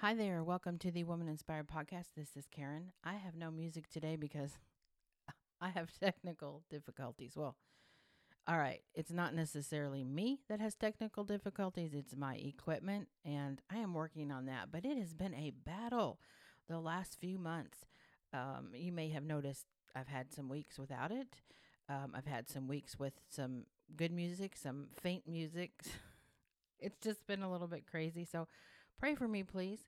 Hi there. Welcome to the Woman Inspired Podcast. This is Karen. I have no music today because I have technical difficulties. Well, all right. It's not necessarily me that has technical difficulties, it's my equipment, and I am working on that. But it has been a battle the last few months. Um, you may have noticed I've had some weeks without it. Um, I've had some weeks with some good music, some faint music. it's just been a little bit crazy. So pray for me, please,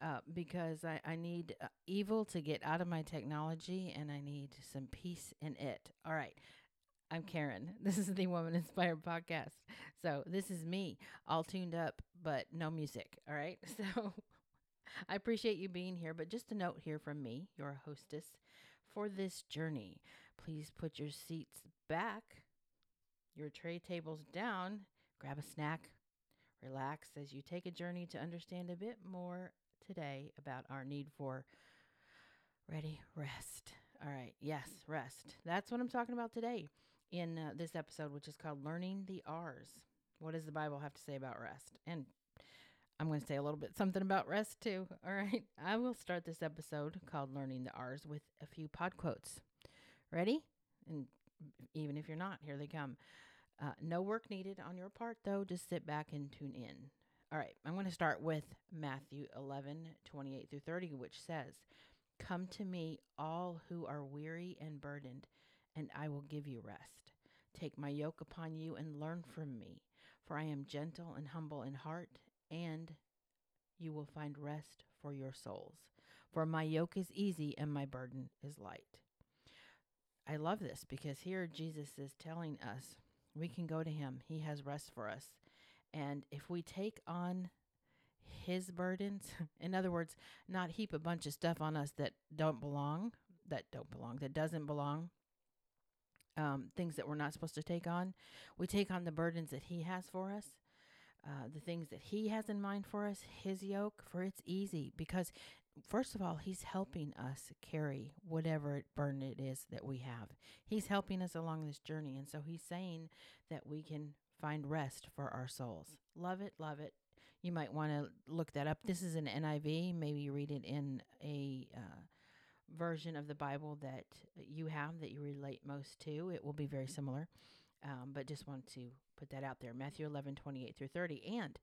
uh, because I, I need uh, evil to get out of my technology and I need some peace in it. All right. I'm Karen. This is the Woman Inspired Podcast. So, this is me all tuned up, but no music. All right. So, I appreciate you being here, but just a note here from me, your hostess, for this journey. Please put your seats back, your tray tables down, grab a snack, Relax as you take a journey to understand a bit more today about our need for ready rest. All right, yes, rest. That's what I'm talking about today in uh, this episode, which is called Learning the R's. What does the Bible have to say about rest? And I'm going to say a little bit something about rest too. All right, I will start this episode called Learning the R's with a few pod quotes. Ready? And even if you're not, here they come. Uh, no work needed on your part, though. Just sit back and tune in. All right, I'm going to start with Matthew 11, 28 through 30, which says, Come to me, all who are weary and burdened, and I will give you rest. Take my yoke upon you and learn from me, for I am gentle and humble in heart, and you will find rest for your souls. For my yoke is easy and my burden is light. I love this because here Jesus is telling us we can go to him. He has rest for us. And if we take on his burdens, in other words, not heap a bunch of stuff on us that don't belong, that don't belong, that doesn't belong, um, things that we're not supposed to take on, we take on the burdens that he has for us. Uh, the things that he has in mind for us, his yoke, for it's easy because, first of all, he's helping us carry whatever burden it is that we have. He's helping us along this journey. And so he's saying that we can find rest for our souls. Love it, love it. You might want to look that up. This is an NIV. Maybe read it in a uh, version of the Bible that you have that you relate most to. It will be very similar. Um, but just want to put that out there. Matthew 11, 28 through 30. And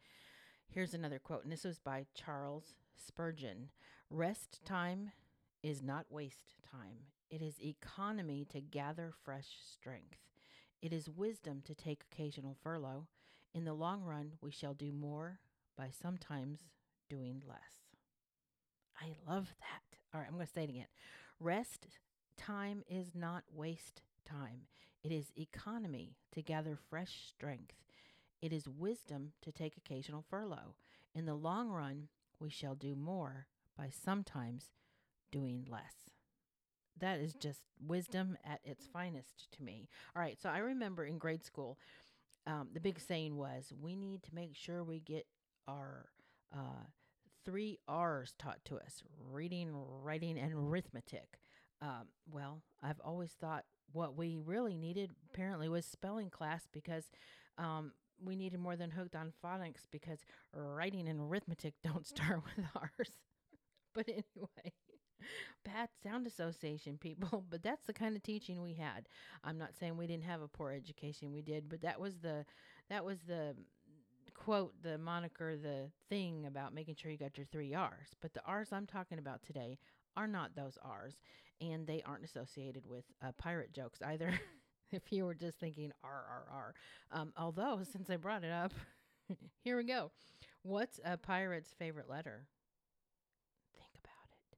here's another quote, and this was by Charles Spurgeon Rest time is not waste time, it is economy to gather fresh strength. It is wisdom to take occasional furlough. In the long run, we shall do more by sometimes doing less. I love that. All right, I'm going to say it again. Rest time is not waste time. It is economy to gather fresh strength. It is wisdom to take occasional furlough. In the long run, we shall do more by sometimes doing less. That is just wisdom at its finest to me. All right, so I remember in grade school, um, the big saying was we need to make sure we get our uh, three R's taught to us reading, writing, and arithmetic. Um, well, I've always thought what we really needed apparently was spelling class because um, we needed more than hooked on phonics because writing and arithmetic don't start with R's. but anyway, bad sound association people, but that's the kind of teaching we had. I'm not saying we didn't have a poor education, we did, but that was the that was the quote the moniker the thing about making sure you got your 3 R's. But the R's I'm talking about today are not those R's, and they aren't associated with uh, pirate jokes either. if you were just thinking R R R, um, although since I brought it up, here we go. What's a pirate's favorite letter? Think about it.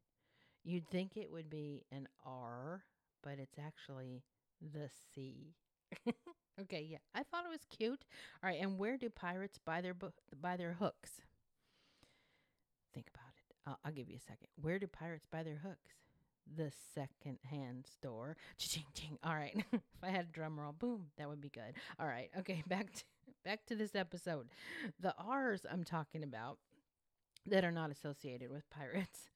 You'd think it would be an R, but it's actually the C. okay, yeah, I thought it was cute. All right, and where do pirates buy their bu- buy their hooks? Think about. I'll, I'll give you a second. Where do pirates buy their hooks? The second-hand store. Ching ching. All right. if I had a drum roll, boom, that would be good. All right. Okay, back to back to this episode. The R's I'm talking about that are not associated with pirates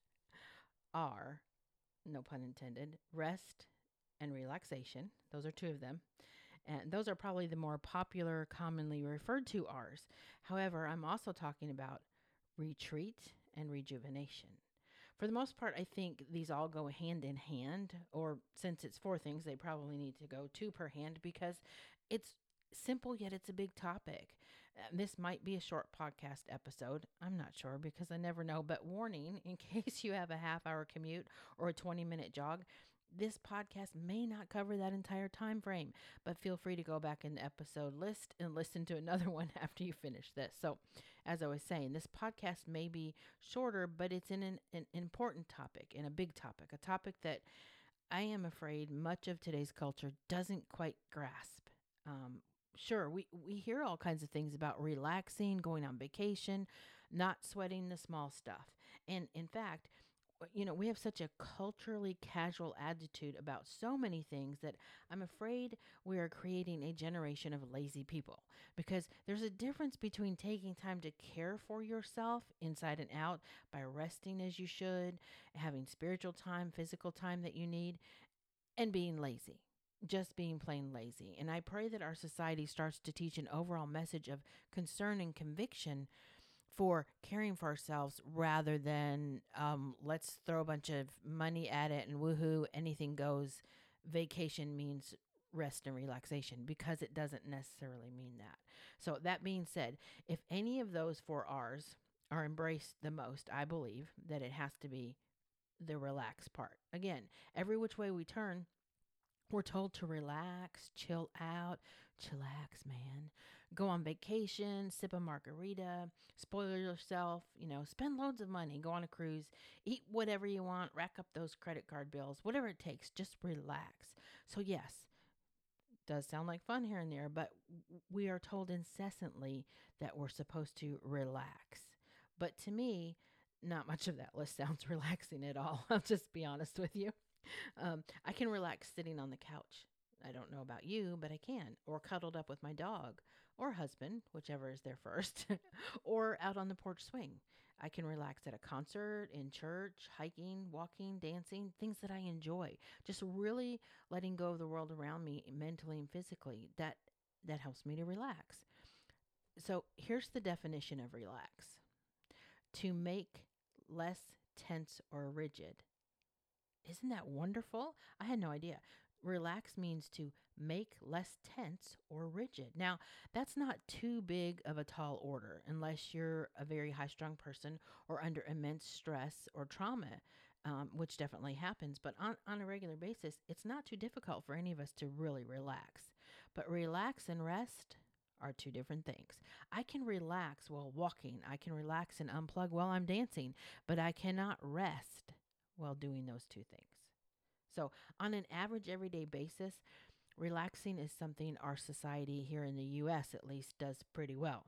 are, no pun intended, rest and relaxation. Those are two of them. And those are probably the more popular, commonly referred to R's. However, I'm also talking about retreat and rejuvenation. For the most part, I think these all go hand in hand, or since it's four things, they probably need to go two per hand because it's simple yet it's a big topic. Uh, this might be a short podcast episode. I'm not sure because I never know. But warning in case you have a half hour commute or a 20 minute jog, this podcast may not cover that entire time frame, but feel free to go back in the episode list and listen to another one after you finish this. So, as I was saying, this podcast may be shorter, but it's in an, an important topic, in a big topic, a topic that I am afraid much of today's culture doesn't quite grasp. Um, sure, we, we hear all kinds of things about relaxing, going on vacation, not sweating the small stuff. And in fact, Uh, you know, we have such a culturally casual attitude about so many things that I'm afraid we are creating a generation of lazy people because there's a difference between taking time to care for yourself inside and out by resting as you should, having spiritual time, physical time that you need, and being lazy. Just being plain lazy. And I pray that our society starts to teach an overall message of concern and conviction for caring for ourselves rather than um, let's throw a bunch of money at it and woohoo, anything goes. Vacation means rest and relaxation because it doesn't necessarily mean that. So, that being said, if any of those four R's are embraced the most, I believe that it has to be the relax part. Again, every which way we turn, we're told to relax, chill out, chillax, man go on vacation, sip a margarita, spoil yourself, you know, spend loads of money, go on a cruise, eat whatever you want, rack up those credit card bills, whatever it takes, just relax. So, yes, does sound like fun here and there, but we are told incessantly that we're supposed to relax. But to me, not much of that list sounds relaxing at all. I'll just be honest with you. Um, I can relax sitting on the couch. I don't know about you, but I can, or cuddled up with my dog, or husband, whichever is there first, or out on the porch swing. I can relax at a concert, in church, hiking, walking, dancing, things that I enjoy. Just really letting go of the world around me mentally and physically. That that helps me to relax. So, here's the definition of relax. To make less tense or rigid. Isn't that wonderful? I had no idea. Relax means to make less tense or rigid. Now, that's not too big of a tall order unless you're a very high strung person or under immense stress or trauma, um, which definitely happens. But on, on a regular basis, it's not too difficult for any of us to really relax. But relax and rest are two different things. I can relax while walking, I can relax and unplug while I'm dancing, but I cannot rest while doing those two things. So, on an average everyday basis, relaxing is something our society here in the US at least does pretty well.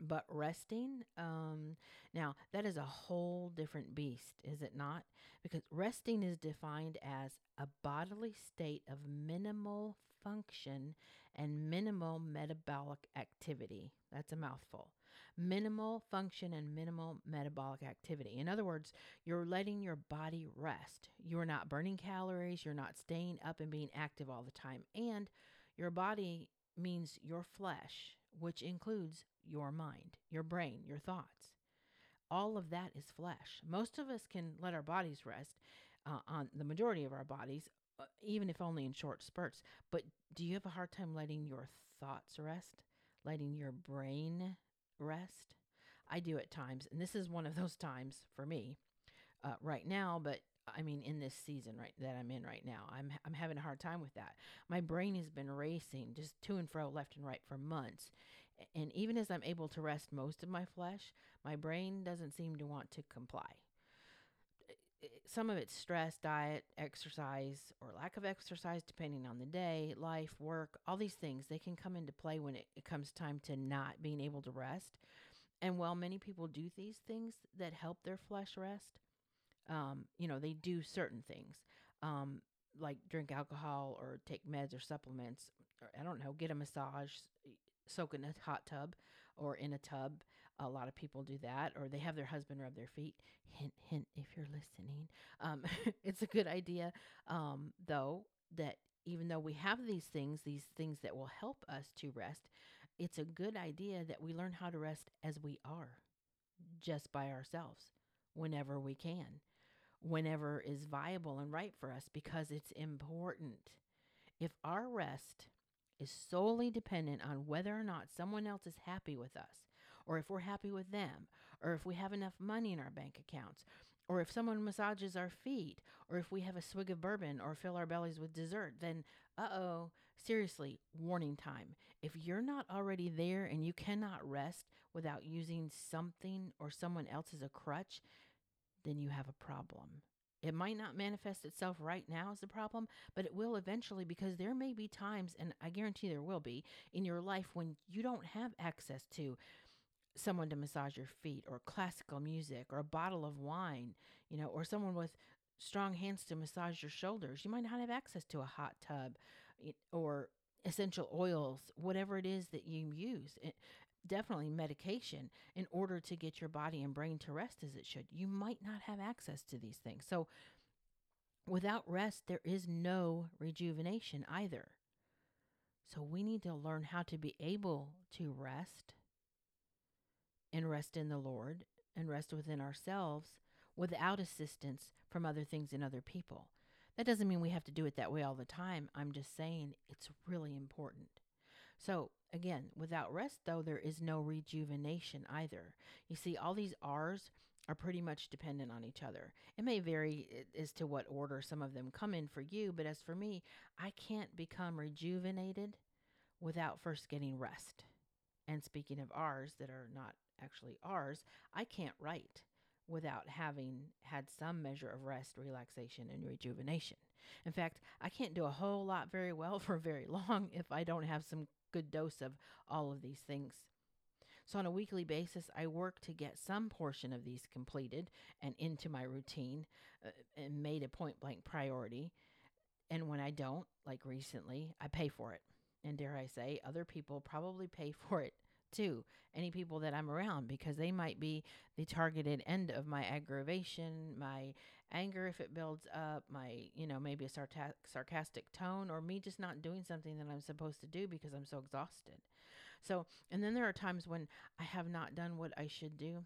But resting, um, now that is a whole different beast, is it not? Because resting is defined as a bodily state of minimal function and minimal metabolic activity. That's a mouthful minimal function and minimal metabolic activity. In other words, you're letting your body rest. You're not burning calories, you're not staying up and being active all the time. And your body means your flesh, which includes your mind, your brain, your thoughts. All of that is flesh. Most of us can let our bodies rest uh, on the majority of our bodies, uh, even if only in short spurts. But do you have a hard time letting your thoughts rest? Letting your brain rest. I do at times, and this is one of those times for me uh, right now. But I mean, in this season right that I'm in right now, I'm I'm having a hard time with that. My brain has been racing just to and fro, left and right for months, and even as I'm able to rest most of my flesh, my brain doesn't seem to want to comply. Some of it's stress, diet, exercise, or lack of exercise, depending on the day, life, work, all these things, they can come into play when it, it comes time to not being able to rest. And while many people do these things that help their flesh rest, um, you know, they do certain things, um, like drink alcohol or take meds or supplements, or I don't know, get a massage, soak in a hot tub or in a tub. A lot of people do that, or they have their husband rub their feet. Hint, hint, if you're listening. Um, it's a good idea, um, though, that even though we have these things, these things that will help us to rest, it's a good idea that we learn how to rest as we are. just by ourselves whenever we can, whenever is viable and right for us, because it's important. If our rest is solely dependent on whether or not someone else is happy with us, or if we're happy with them, or if we have enough money in our bank accounts, or if someone massages our feet, or if we have a swig of bourbon or fill our bellies with dessert, then uh oh, seriously, warning time. If you're not already there and you cannot rest without using something or someone else as a crutch, then you have a problem. It might not manifest itself right now as a problem, but it will eventually because there may be times, and I guarantee there will be, in your life when you don't have access to someone to massage your feet or classical music or a bottle of wine, you know, or someone with strong hands to massage your shoulders. You might not have access to a hot tub or essential oils, whatever it is that you use. It, definitely medication in order to get your body and brain to rest as it should. You might not have access to these things. So without rest, there is no rejuvenation either. So we need to learn how to be able to rest and rest in the Lord and rest within ourselves without assistance from other things and other people. That doesn't mean we have to do it that way all the time. I'm just saying it's really important. So, again, without rest, though, there is no rejuvenation either. You see, all these R's are pretty much dependent on each other. It may vary as to what order some of them come in for you, but as for me, I can't become rejuvenated without first getting rest. And speaking of R's that are not actually ours, I can't write without having had some measure of rest, relaxation, and rejuvenation. In fact, I can't do a whole lot very well for very long if I don't have some good dose of all of these things. So, on a weekly basis, I work to get some portion of these completed and into my routine uh, and made a point blank priority. And when I don't, like recently, I pay for it. And dare I say, other people probably pay for it too. Any people that I'm around because they might be the targeted end of my aggravation, my anger if it builds up, my, you know, maybe a sarcastic tone, or me just not doing something that I'm supposed to do because I'm so exhausted. So, and then there are times when I have not done what I should do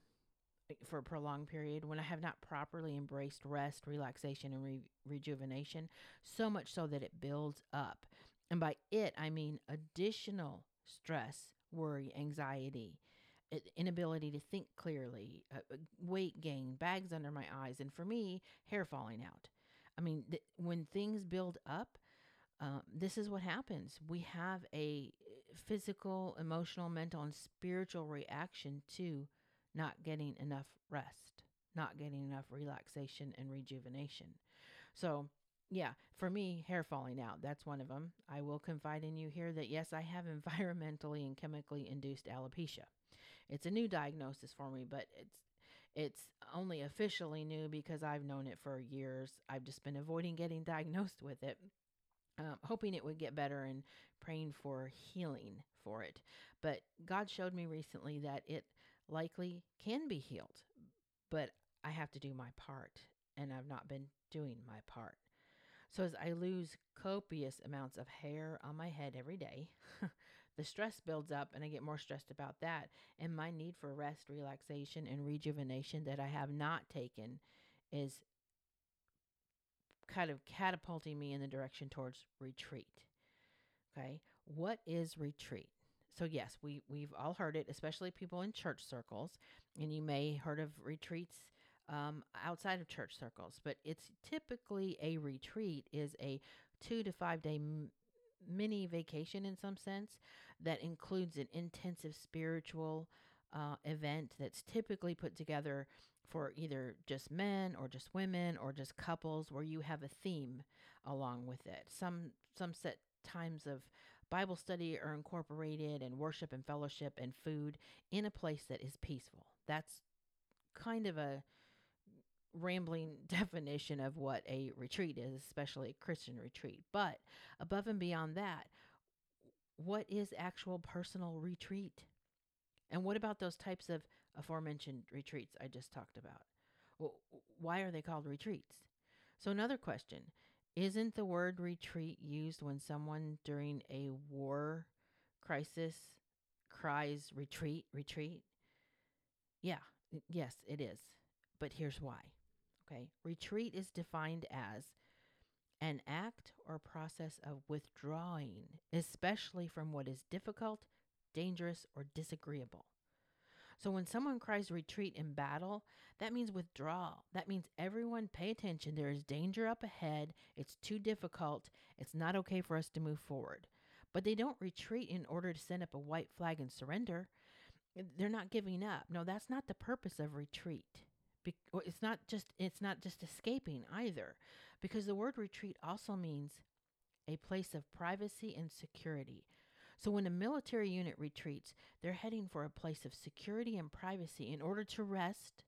eh, for a prolonged period, when I have not properly embraced rest, relaxation, and re- rejuvenation, so much so that it builds up. And by it, I mean additional stress worry, anxiety, inability to think clearly, uh, uh, weight gain, bags under my eyes, and for me, hair falling out. I mean, th- when things build up, uh, this is what happens. We have a physical, emotional, mental, and spiritual reaction to not getting enough rest, not getting enough relaxation and rejuvenation. So, yeah, for me, hair falling out, that's one of them. I will confide in you here that yes, I have environmentally and chemically induced alopecia. It's a new diagnosis for me, but it's it's only officially new because I've known it for years. I've just been avoiding getting diagnosed with it, um, hoping it would get better and praying for healing for it. But God showed me recently that it likely can be healed, but I have to do my part, and I've not been doing my part. So as I lose copious amounts of hair on my head every day, the stress builds up and I get more stressed about that. And my need for rest, relaxation, and rejuvenation that I have not taken is kind of catapulting me in the direction towards retreat. Okay. What is retreat? So yes, we we've all heard it, especially people in church circles, and you may heard of retreats um, outside of church circles, but it's typically a retreat is a two to five day m- mini vacation in some sense that includes an intensive spiritual uh, event that's typically put together for either just men or just women or just couples where you have a theme along with it. Some some set times of Bible study are incorporated and worship and fellowship and food in a place that is peaceful. That's kind of a rambling definition of what a retreat is, especially a Christian retreat. But above and beyond that, what is actual personal retreat? And what about those types of aforementioned retreats I just talked about? Why are they called retreats? So, another question isn't the word retreat used when someone during a war crisis cries retreat, retreat? Yeah, Yes, it is. But here's why. Okay. Retreat is defined as an act or process of withdrawing, especially from what is difficult, dangerous, or disagreeable. So when someone cries retreat in battle, that means withdrawal. That means everyone pay attention. There is danger up ahead. It's too difficult. It's not okay for us to move forward. But they don't retreat in order to send up a white flag and surrender. They're not giving up. No, that's not the purpose of retreat. Be- it's not just it's not just escaping either because the word retreat also means a place of privacy and security. So when a military unit retreats, they're heading for a place of security and privacy in order to rest,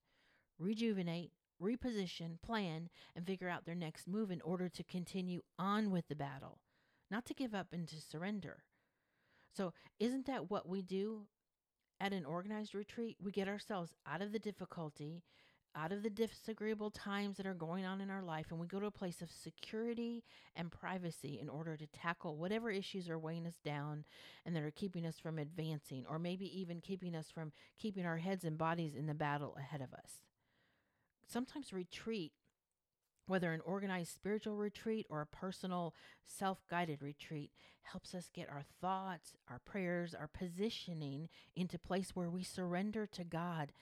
rejuvenate, reposition, plan, and figure out their next move in order to continue on with the battle, not to give up and to surrender. So, isn't that what we do at an organized retreat? We get ourselves out of the difficulty out of the disagreeable times that are going on in our life and we go to a place of security and privacy in order to tackle whatever issues are weighing us down and that are keeping us from advancing or maybe even keeping us from keeping our heads and bodies in the battle ahead of us. Sometimes retreat whether an organized spiritual retreat or a personal self guided retreat helps us get our thoughts, our prayers, our positioning into place where we surrender to God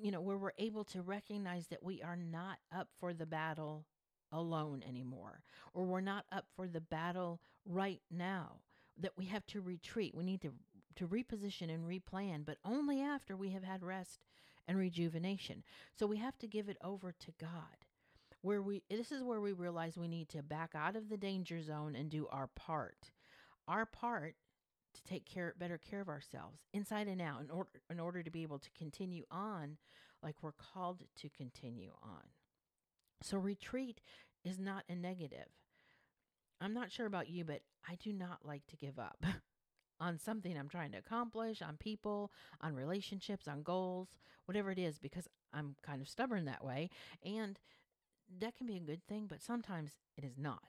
you know, where we're able to recognize that we are not up for the battle alone anymore, or we're not up for the battle right now, that we have to retreat. We need to, to reposition and replan, but only after we have had rest and rejuvenation. So we have to give it over to God. Where we this is where we realize we need to back out of the danger zone and do our part. Our part to take care better care of ourselves inside and out in order in order to be able to continue on like we're called to continue on. So retreat is not a negative. I'm not sure about you, but I do not like to give up on something I'm trying to accomplish, on people, on relationships, on goals, whatever it is, because I'm kind of stubborn that way. And that can be a good thing, but sometimes it is not.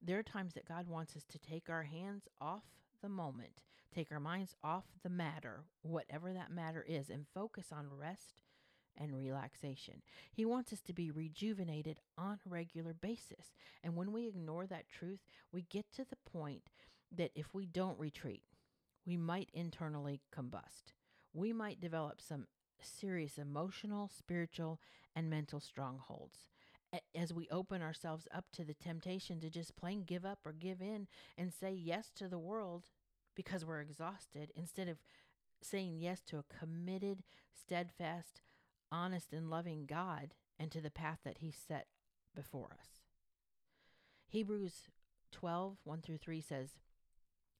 There are times that God wants us to take our hands off the moment, take our minds off the matter, whatever that matter is, and focus on rest and relaxation. He wants us to be rejuvenated on a regular basis. And when we ignore that truth, we get to the point that if we don't retreat, we might internally combust. We might develop some serious emotional, spiritual, and mental strongholds as we open ourselves up to the temptation to just plain give up or give in and say yes to the world because we're exhausted instead of saying yes to a committed, steadfast, honest, and loving God and to the path that He set before us. Hebrews 12 1 through 3 says,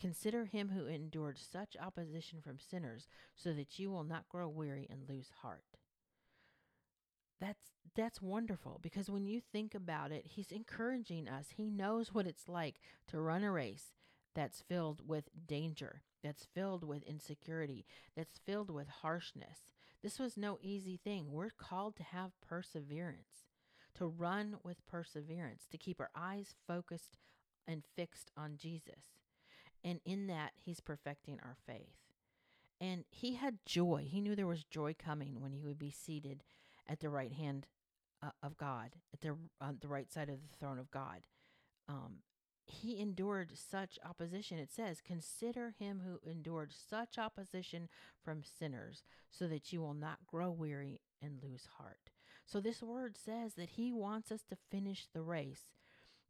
Consider him who endured such opposition from sinners, so that you will not grow weary and lose heart. That's that's wonderful because when you think about it, he's encouraging us. He knows what it's like to run a race that's filled with danger, that's filled with insecurity, that's filled with harshness. This was no easy thing. We're called to have perseverance, to run with perseverance, to keep our eyes focused and fixed on Jesus. And in that, He's perfecting our faith. And He had joy. He knew there was joy coming when He would be seated at the right hand uh, of God, at the, on the right side of the throne of God. Um, he endured such opposition. It says, Consider him who endured such opposition from sinners, so that you will not grow weary and lose heart. So, this word says that he wants us to finish the race,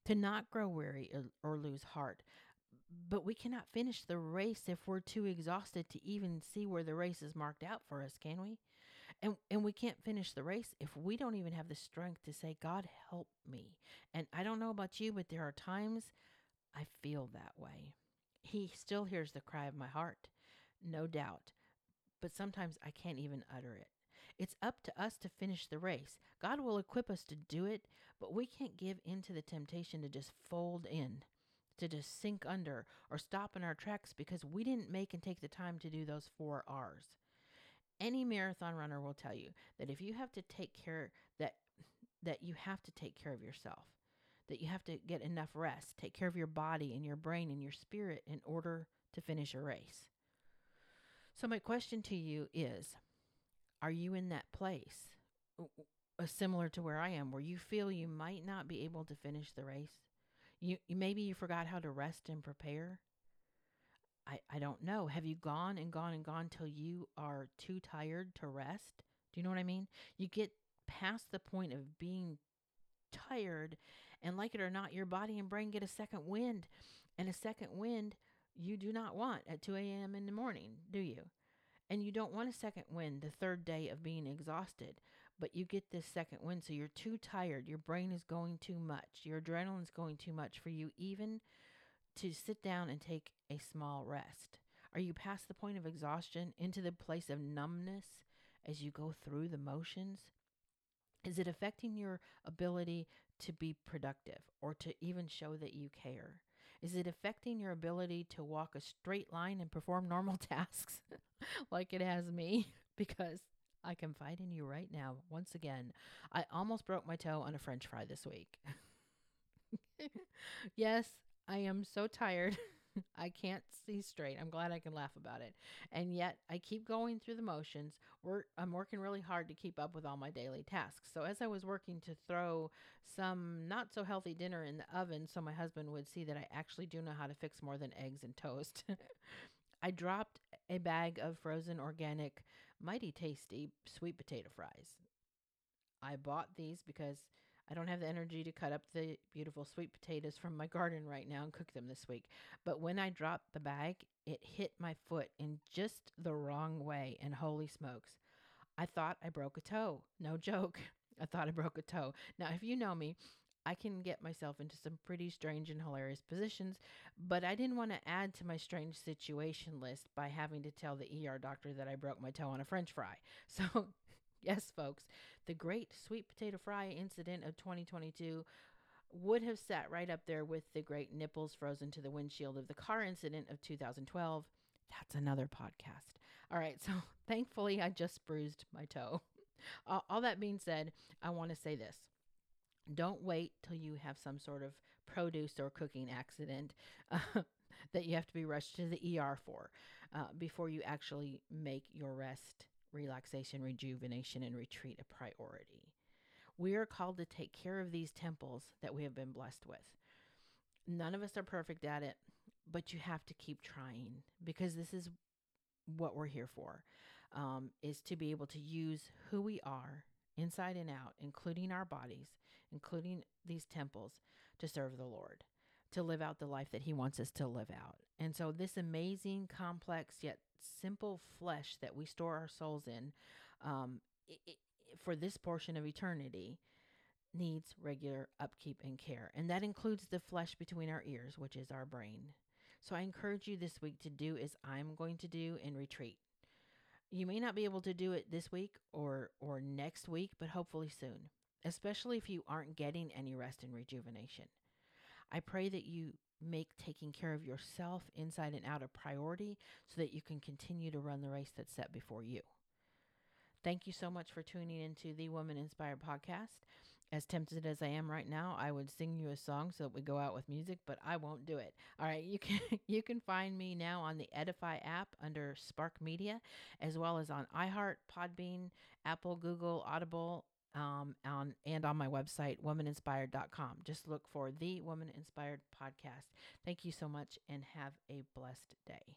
to not grow weary or, or lose heart. But we cannot finish the race if we're too exhausted to even see where the race is marked out for us, can we? And and we can't finish the race if we don't even have the strength to say, God help me. And I don't know about you, but there are times I feel that way. He still hears the cry of my heart, no doubt, but sometimes I can't even utter it. It's up to us to finish the race. God will equip us to do it, but we can't give in to the temptation to just fold in, to just sink under or stop in our tracks because we didn't make and take the time to do those four R's. Any marathon runner will tell you that if you have to take care that that you have to take care of yourself, that you have to get enough rest, take care of your body and your brain and your spirit in order to finish a race. So my question to you is, are you in that place uh, similar to where I am where you feel you might not be able to finish the race? You, you maybe you forgot how to rest and prepare. I, I don't know. Have you gone and gone and gone till you are too tired to rest? Do you know what I mean? You get past the point of being tired, and like it or not, your body and brain get a second wind. And a second wind you do not want at 2 a.m. in the morning, do you? And you don't want a second wind the third day of being exhausted, but you get this second wind, so you're too tired. Your brain is going too much. Your adrenaline's going too much for you, even to sit down and take a small rest. Are you past the point of exhaustion into the place of numbness as you go through the motions? Is it affecting your ability to be productive or to even show that you care? Is it affecting your ability to walk a straight line and perform normal tasks like it has me? because I confide in you right now. Once again, I almost broke my toe on a french fry this week. yes, I am so tired. I can't see straight. I'm glad I can laugh about it. And yet I keep going through the motions. We're, I'm working really hard to keep up with all my daily tasks. So as I was working to throw some not so healthy dinner in the oven so my husband would see that I actually do know how to fix more than eggs and toast, I dropped a bag of frozen organic, mighty tasty sweet potato fries. I bought these because I don't have the energy to cut up the beautiful sweet potatoes from my garden right now and cook them this week. But when I dropped the bag, it hit my foot in just the wrong way. And holy smokes, I thought I broke a toe. No joke. I thought I broke a toe. Now, if you know me, I can get myself into some pretty strange and hilarious positions, but I didn't want to add to my strange situation list by having to tell the ER doctor that I broke my toe on a french fry. So Yes, folks, the great sweet potato fry incident of 2022 would have sat right up there with the great nipples frozen to the windshield of the car incident of 2012. That's another podcast. All right, so thankfully I just bruised my toe. Uh, all that being said, I want to say this. Don't wait till you have some sort of produce or cooking accident uh, that you have to be rushed to the ER for uh, before you actually make your rest relaxation, rejuvenation, and retreat a priority. We are called to take care of these temples that we have been blessed with. None of us are perfect at it, but you have to keep trying because this is what we're here for um, is to be able to use who we are inside and out, including our bodies, including these temples, to serve the Lord, to live out the life that He wants us to live out. And so, this amazing, complex, yet simple flesh that we store our souls in um, it, it, for this portion of eternity needs regular upkeep and care. And that includes the flesh between our ears, which is our brain. So I encourage you this week to do as I'm going to do in retreat. You may not be able to do it this week or or next week, but hopefully soon, especially if you aren't getting any rest and rejuvenation. I pray that you make taking care of yourself inside and out a priority so that you can continue to run the race that's set before you. Thank you so much for tuning into the Woman Inspired podcast. As tempted as I am right now, I would sing you a song so that we go out with music, but I won't do it. All right, you can you can find me now on the Edify app under Spark Media, as well as on iHeart, Podbean, Apple, Google, Audible, um, on and on my website, womaninspired.com. Just look for the Woman Inspired podcast. Thank you so much and have a blessed day.